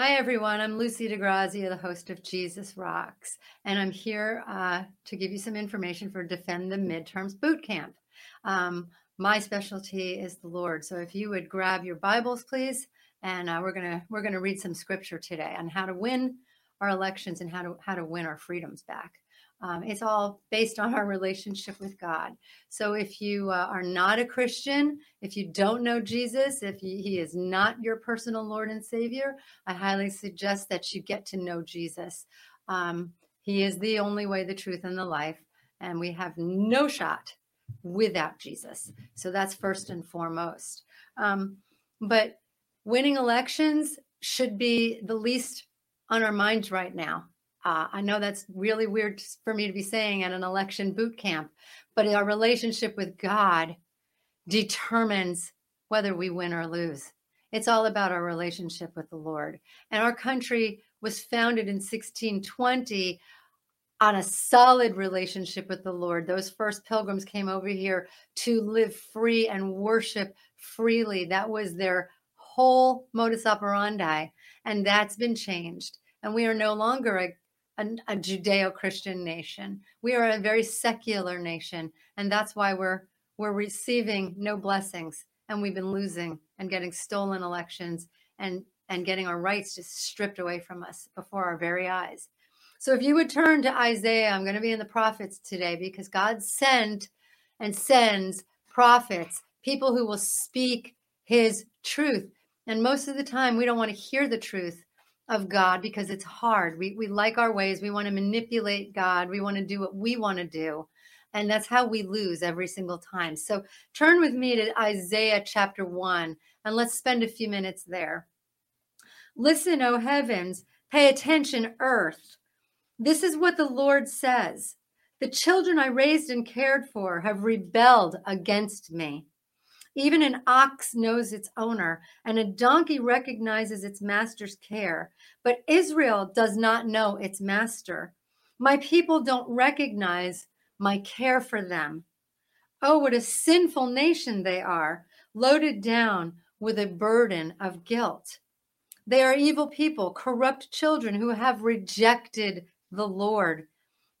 Hi, everyone. I'm Lucy DiGrazia, the host of Jesus Rocks, and I'm here uh, to give you some information for Defend the Midterms Boot Camp. Um, my specialty is the Lord, so if you would grab your Bibles, please, and uh, we're gonna we're gonna read some scripture today on how to win our elections and how to how to win our freedoms back. Um, it's all based on our relationship with God. So if you uh, are not a Christian, if you don't know Jesus, if he is not your personal Lord and Savior, I highly suggest that you get to know Jesus. Um, he is the only way, the truth, and the life. And we have no shot without Jesus. So that's first and foremost. Um, but winning elections should be the least on our minds right now. Uh, I know that's really weird for me to be saying at an election boot camp, but our relationship with God determines whether we win or lose. It's all about our relationship with the Lord. And our country was founded in 1620 on a solid relationship with the Lord. Those first pilgrims came over here to live free and worship freely. That was their whole modus operandi. And that's been changed. And we are no longer a a, a Judeo-Christian nation. We are a very secular nation, and that's why we're we're receiving no blessings, and we've been losing and getting stolen elections and and getting our rights just stripped away from us before our very eyes. So if you would turn to Isaiah, I'm going to be in the prophets today because God sent and sends prophets, people who will speak his truth. And most of the time, we don't want to hear the truth of God because it's hard. We, we like our ways. We want to manipulate God. We want to do what we want to do. And that's how we lose every single time. So turn with me to Isaiah chapter 1 and let's spend a few minutes there. Listen, O heavens, pay attention, earth. This is what the Lord says The children I raised and cared for have rebelled against me. Even an ox knows its owner, and a donkey recognizes its master's care. But Israel does not know its master. My people don't recognize my care for them. Oh, what a sinful nation they are, loaded down with a burden of guilt. They are evil people, corrupt children who have rejected the Lord.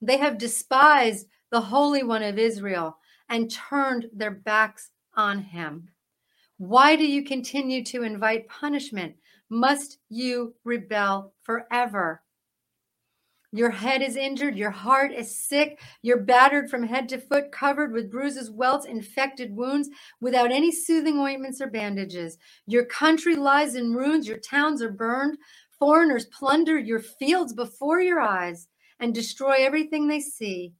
They have despised the Holy One of Israel and turned their backs on him. Why do you continue to invite punishment? Must you rebel forever? Your head is injured, your heart is sick, you're battered from head to foot, covered with bruises, welts, infected wounds, without any soothing ointments or bandages. Your country lies in ruins, your towns are burned, foreigners plunder your fields before your eyes and destroy everything they see.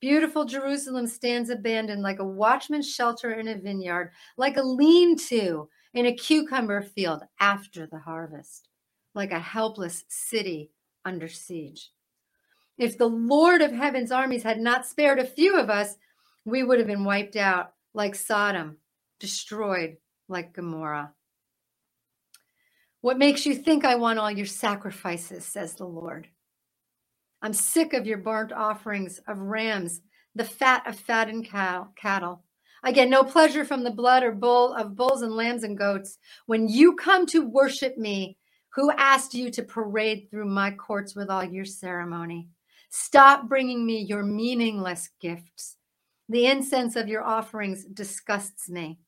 Beautiful Jerusalem stands abandoned like a watchman's shelter in a vineyard, like a lean to in a cucumber field after the harvest, like a helpless city under siege. If the Lord of heaven's armies had not spared a few of us, we would have been wiped out like Sodom, destroyed like Gomorrah. What makes you think I want all your sacrifices, says the Lord? I'm sick of your burnt offerings of rams, the fat of fattened cattle. I get no pleasure from the blood or bull of bulls and lambs and goats. When you come to worship me, who asked you to parade through my courts with all your ceremony? Stop bringing me your meaningless gifts. The incense of your offerings disgusts me.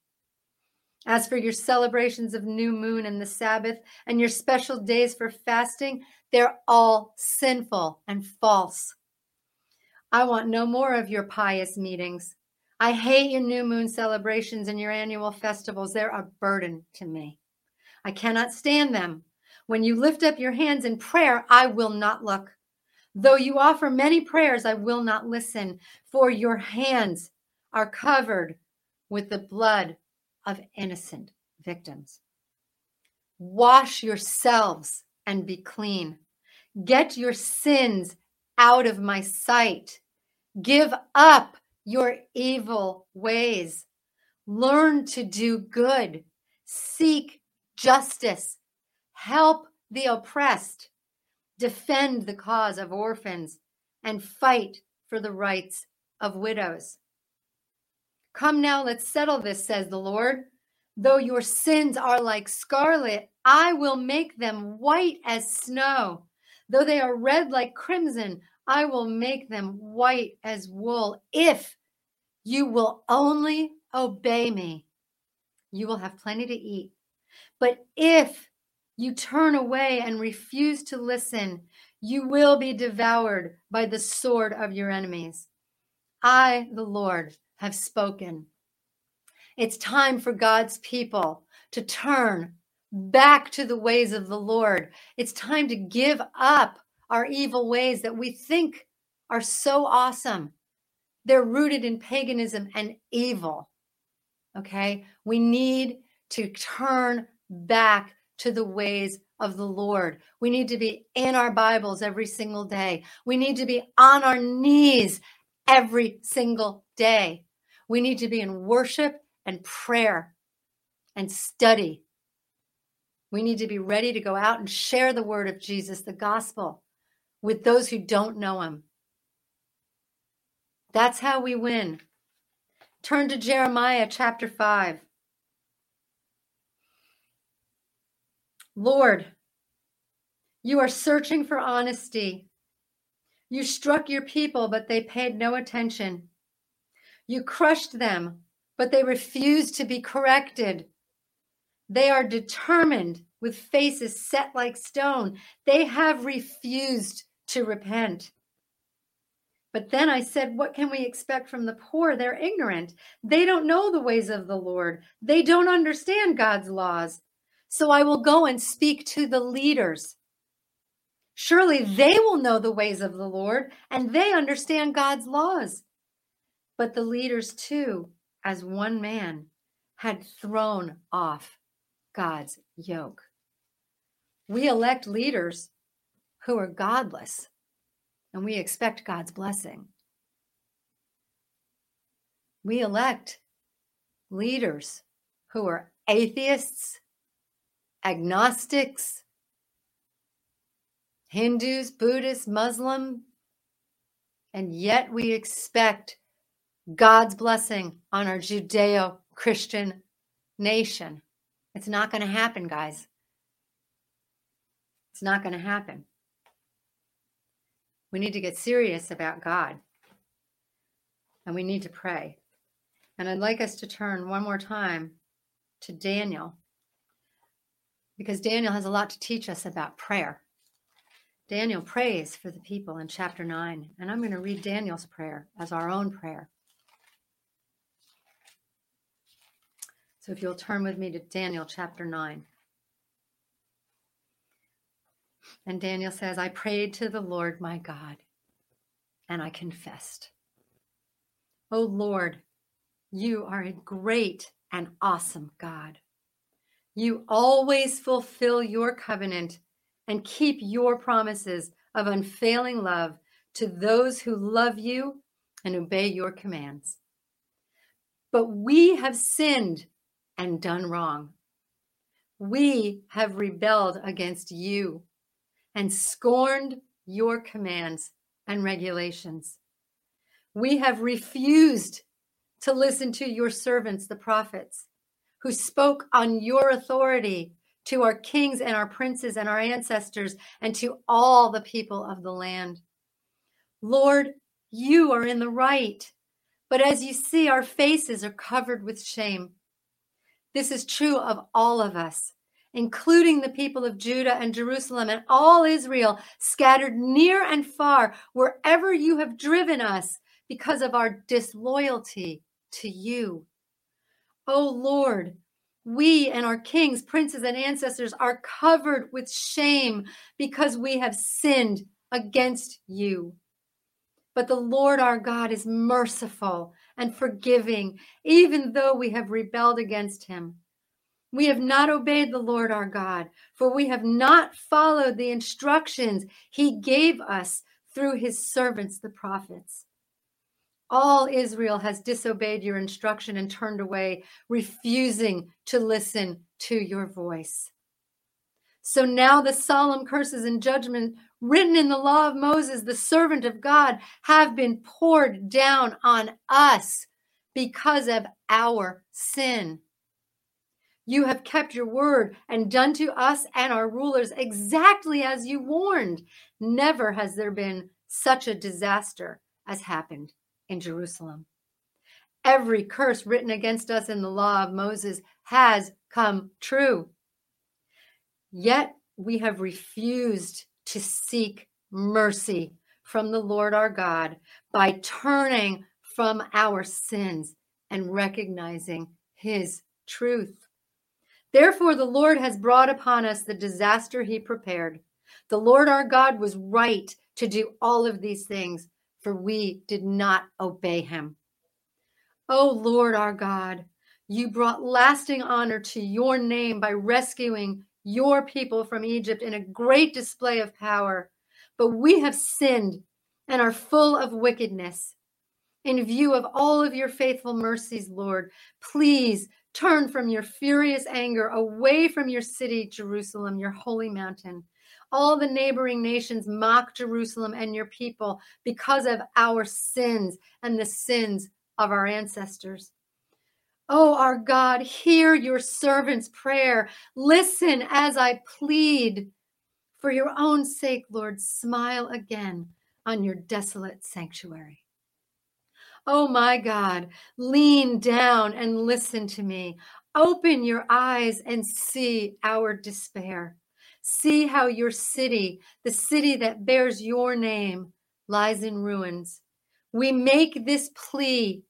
As for your celebrations of new moon and the Sabbath and your special days for fasting, they're all sinful and false. I want no more of your pious meetings. I hate your new moon celebrations and your annual festivals. They're a burden to me. I cannot stand them. When you lift up your hands in prayer, I will not look. Though you offer many prayers, I will not listen, for your hands are covered with the blood of innocent victims. Wash yourselves and be clean. Get your sins out of my sight. Give up your evil ways. Learn to do good. Seek justice. Help the oppressed. Defend the cause of orphans and fight for the rights of widows. Come now, let's settle this, says the Lord. Though your sins are like scarlet, I will make them white as snow. Though they are red like crimson, I will make them white as wool. If you will only obey me, you will have plenty to eat. But if you turn away and refuse to listen, you will be devoured by the sword of your enemies. I, the Lord, have spoken. It's time for God's people to turn back to the ways of the Lord. It's time to give up our evil ways that we think are so awesome. They're rooted in paganism and evil. Okay? We need to turn back to the ways of the Lord. We need to be in our Bibles every single day. We need to be on our knees every single day. We need to be in worship and prayer and study. We need to be ready to go out and share the word of Jesus, the gospel, with those who don't know him. That's how we win. Turn to Jeremiah chapter 5. Lord, you are searching for honesty. You struck your people, but they paid no attention. You crushed them, but they refuse to be corrected. They are determined with faces set like stone. They have refused to repent. But then I said, What can we expect from the poor? They're ignorant. They don't know the ways of the Lord, they don't understand God's laws. So I will go and speak to the leaders. Surely they will know the ways of the Lord and they understand God's laws. But the leaders, too, as one man had thrown off God's yoke. We elect leaders who are godless and we expect God's blessing. We elect leaders who are atheists, agnostics, Hindus, Buddhists, Muslim, and yet we expect God's blessing on our Judeo Christian nation. It's not going to happen, guys. It's not going to happen. We need to get serious about God and we need to pray. And I'd like us to turn one more time to Daniel because Daniel has a lot to teach us about prayer. Daniel prays for the people in chapter 9, and I'm going to read Daniel's prayer as our own prayer. So if you'll turn with me to Daniel chapter 9. And Daniel says, I prayed to the Lord my God, and I confessed, O Lord, you are a great and awesome God. You always fulfill your covenant and keep your promises of unfailing love to those who love you and obey your commands. But we have sinned and done wrong. We have rebelled against you and scorned your commands and regulations. We have refused to listen to your servants, the prophets, who spoke on your authority to our kings and our princes and our ancestors and to all the people of the land. Lord, you are in the right, but as you see, our faces are covered with shame. This is true of all of us, including the people of Judah and Jerusalem and all Israel, scattered near and far, wherever you have driven us because of our disloyalty to you. O oh Lord, we and our kings, princes, and ancestors are covered with shame because we have sinned against you. But the Lord our God is merciful and forgiving, even though we have rebelled against him. We have not obeyed the Lord our God, for we have not followed the instructions he gave us through his servants, the prophets. All Israel has disobeyed your instruction and turned away, refusing to listen to your voice. So now the solemn curses and judgment written in the law of Moses, the servant of God, have been poured down on us because of our sin. You have kept your word and done to us and our rulers exactly as you warned. Never has there been such a disaster as happened in Jerusalem. Every curse written against us in the law of Moses has come true. Yet we have refused to seek mercy from the Lord our God by turning from our sins and recognizing his truth. Therefore, the Lord has brought upon us the disaster he prepared. The Lord our God was right to do all of these things, for we did not obey him. O Lord our God, you brought lasting honor to your name by rescuing your people from Egypt in a great display of power. But we have sinned and are full of wickedness. In view of all of your faithful mercies, Lord, please Turn from your furious anger away from your city, Jerusalem, your holy mountain. All the neighboring nations mock Jerusalem and your people because of our sins and the sins of our ancestors. Oh, our God, hear your servant's prayer. Listen as I plead. For your own sake, Lord, smile again on your desolate sanctuary. Oh my God, lean down and listen to me. Open your eyes and see our despair. See how your city, the city that bears your name, lies in ruins. We make this plea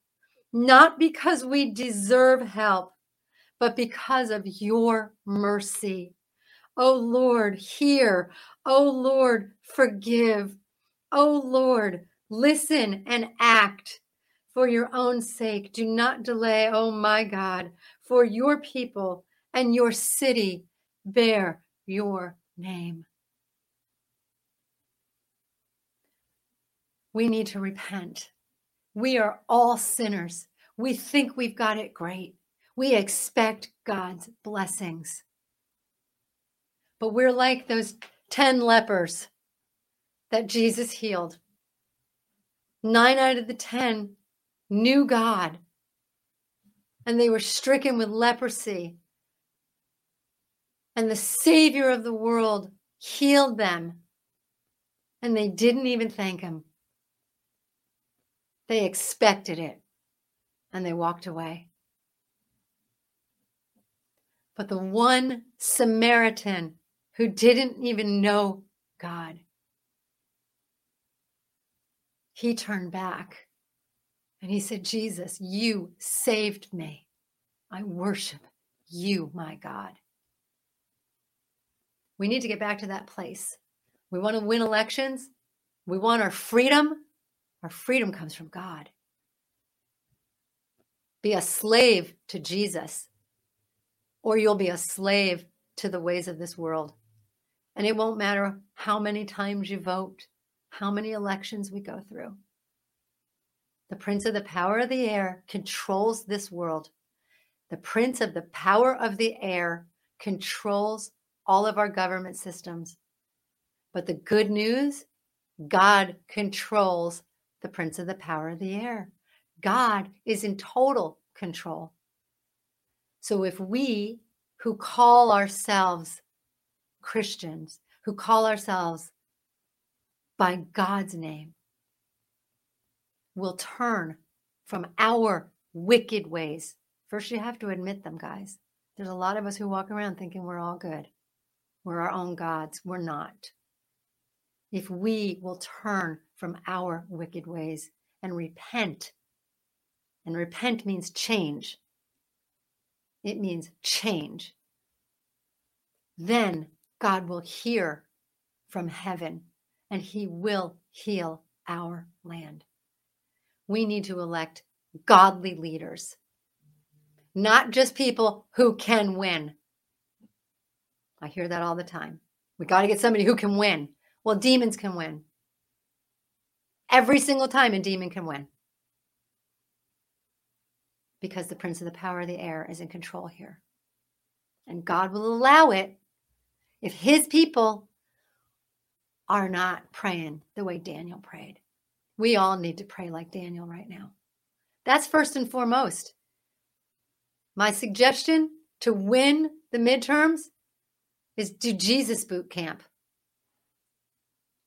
not because we deserve help, but because of your mercy. Oh Lord, hear. Oh Lord, forgive. Oh Lord, listen and act for your own sake. Do not delay, oh my God, for your people and your city bear your name. We need to repent. We are all sinners. We think we've got it great. We expect God's blessings. But we're like those 10 lepers that Jesus healed. Nine out of the 10 knew God, and they were stricken with leprosy. And the Savior of the world healed them, and they didn't even thank Him. They expected it, and they walked away. But the one Samaritan who didn't even know God, he turned back and he said, Jesus, you saved me. I worship you, my God. We need to get back to that place. We want to win elections. We want our freedom. Our freedom comes from God. Be a slave to Jesus, or you'll be a slave to the ways of this world. And it won't matter how many times you vote, how many elections we go through. The prince of the power of the air controls this world. The prince of the power of the air controls all of our government systems. But the good news God controls the prince of the power of the air. God is in total control. So if we who call ourselves Christians, who call ourselves by God's name, will turn from our wicked ways. First, you have to admit them, guys. There's a lot of us who walk around thinking we're all good. We're our own gods. We're not. If we will turn from our wicked ways and repent, and repent means change, it means change, then God will hear from heaven and he will heal our land we need to elect godly leaders, not just people who can win. I hear that all the time. We got to get somebody who can win. Well, demons can win. Every single time a demon can win. Because the prince of the power of the air is in control here. And God will allow it if his people are not praying the way Daniel prayed. We all need to pray like Daniel right now. That's first and foremost. My suggestion to win the midterms is do Jesus boot camp.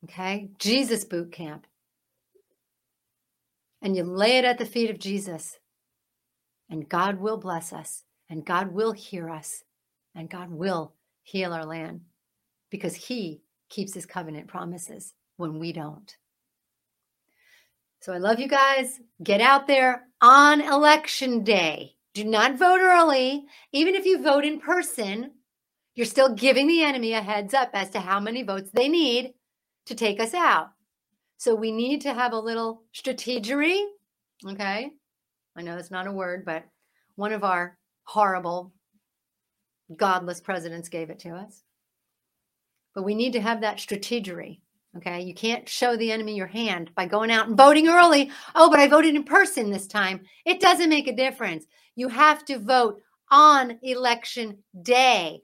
Okay? Jesus boot camp. And you lay it at the feet of Jesus. And God will bless us. And God will hear us. And God will heal our land because He keeps His covenant promises when we don't. So I love you guys. Get out there on election day. Do not vote early. Even if you vote in person, you're still giving the enemy a heads up as to how many votes they need to take us out. So we need to have a little strategery. Okay. I know that's not a word, but one of our horrible, godless presidents gave it to us. But we need to have that strategery. Okay. You can't show the enemy your hand by going out and voting early. Oh, but I voted in person this time. It doesn't make a difference. You have to vote on election day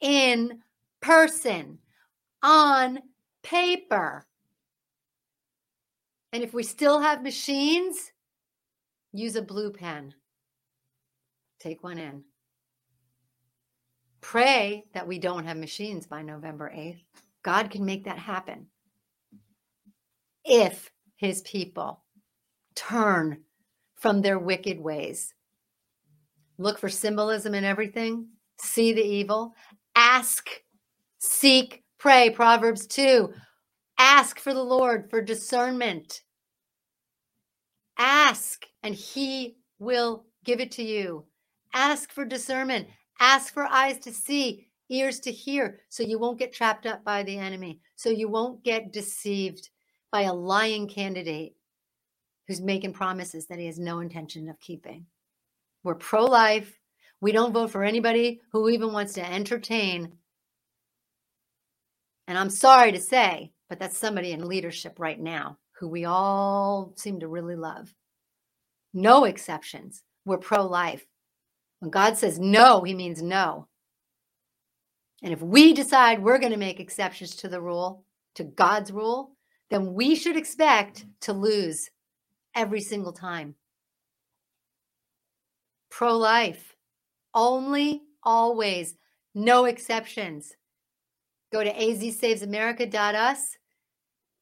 in person, on paper. And if we still have machines, use a blue pen. Take one in. Pray that we don't have machines by November 8th. God can make that happen if his people turn from their wicked ways. Look for symbolism in everything, see the evil, ask, seek, pray. Proverbs 2 ask for the Lord for discernment. Ask, and he will give it to you. Ask for discernment. Ask for eyes to see, ears to hear, so you won't get trapped up by the enemy, so you won't get deceived by a lying candidate who's making promises that he has no intention of keeping. We're pro life. We don't vote for anybody who even wants to entertain. And I'm sorry to say, but that's somebody in leadership right now who we all seem to really love. No exceptions. We're pro life. When God says no, he means no. And if we decide we're going to make exceptions to the rule, to God's rule, then we should expect to lose every single time. Pro life, only, always, no exceptions. Go to azsavesamerica.us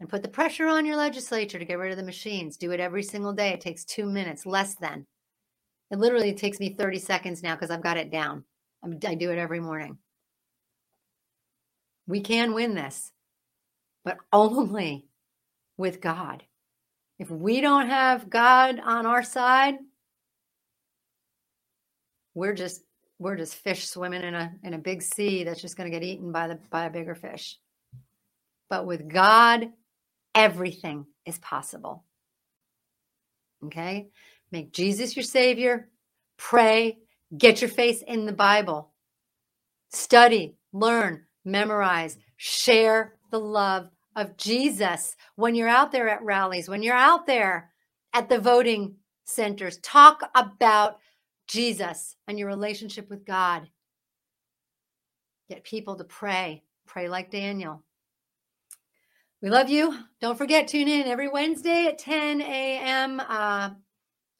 and put the pressure on your legislature to get rid of the machines. Do it every single day. It takes two minutes, less than. It literally takes me 30 seconds now because I've got it down. I do it every morning. We can win this, but only with God. If we don't have God on our side, we're just we're just fish swimming in a in a big sea that's just going to get eaten by the by a bigger fish. But with God, everything is possible. Okay? Make Jesus your savior, pray, get your face in the Bible. Study, learn, memorize, share the love of Jesus when you're out there at rallies, when you're out there at the voting centers. Talk about Jesus and your relationship with God. Get people to pray. Pray like Daniel. We love you. Don't forget, tune in every Wednesday at 10 a.m. Uh,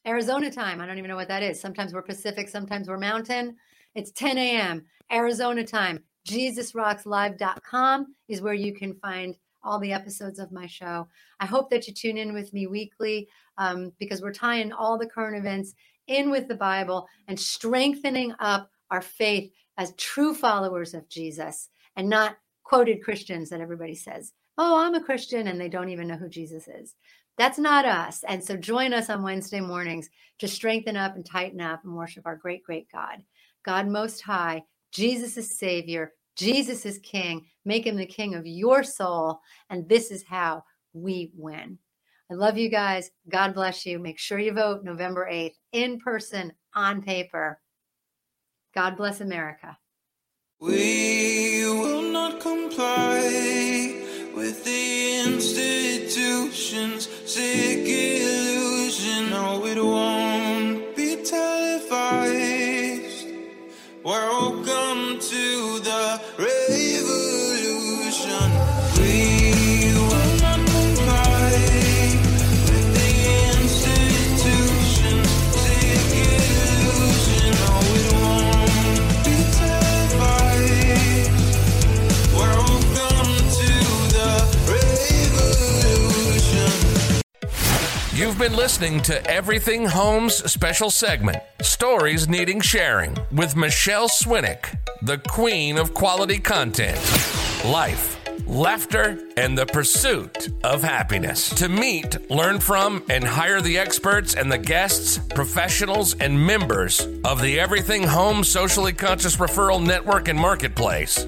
Arizona time. I don't even know what that is. Sometimes we're Pacific, sometimes we're Mountain. It's 10 a.m. Arizona time. JesusRocksLive.com is where you can find all the episodes of my show. I hope that you tune in with me weekly um, because we're tying all the current events in with the Bible and strengthening up our faith as true followers of Jesus and not quoted Christians that everybody says, Oh, I'm a Christian, and they don't even know who Jesus is. That's not us. And so join us on Wednesday mornings to strengthen up and tighten up and worship our great, great God. God Most High, Jesus is Savior, Jesus is king. Make him the king of your soul. And this is how we win. I love you guys. God bless you. Make sure you vote November 8th in person on paper. God bless America. We will not comply with the institution's sick illusion. No, it won't be televised. Welcome to the listening to Everything Homes special segment Stories Needing Sharing with Michelle Swinick, the queen of quality content. Life, laughter, and the pursuit of happiness. To meet, learn from, and hire the experts and the guests, professionals, and members of the Everything Home Socially Conscious Referral Network and Marketplace.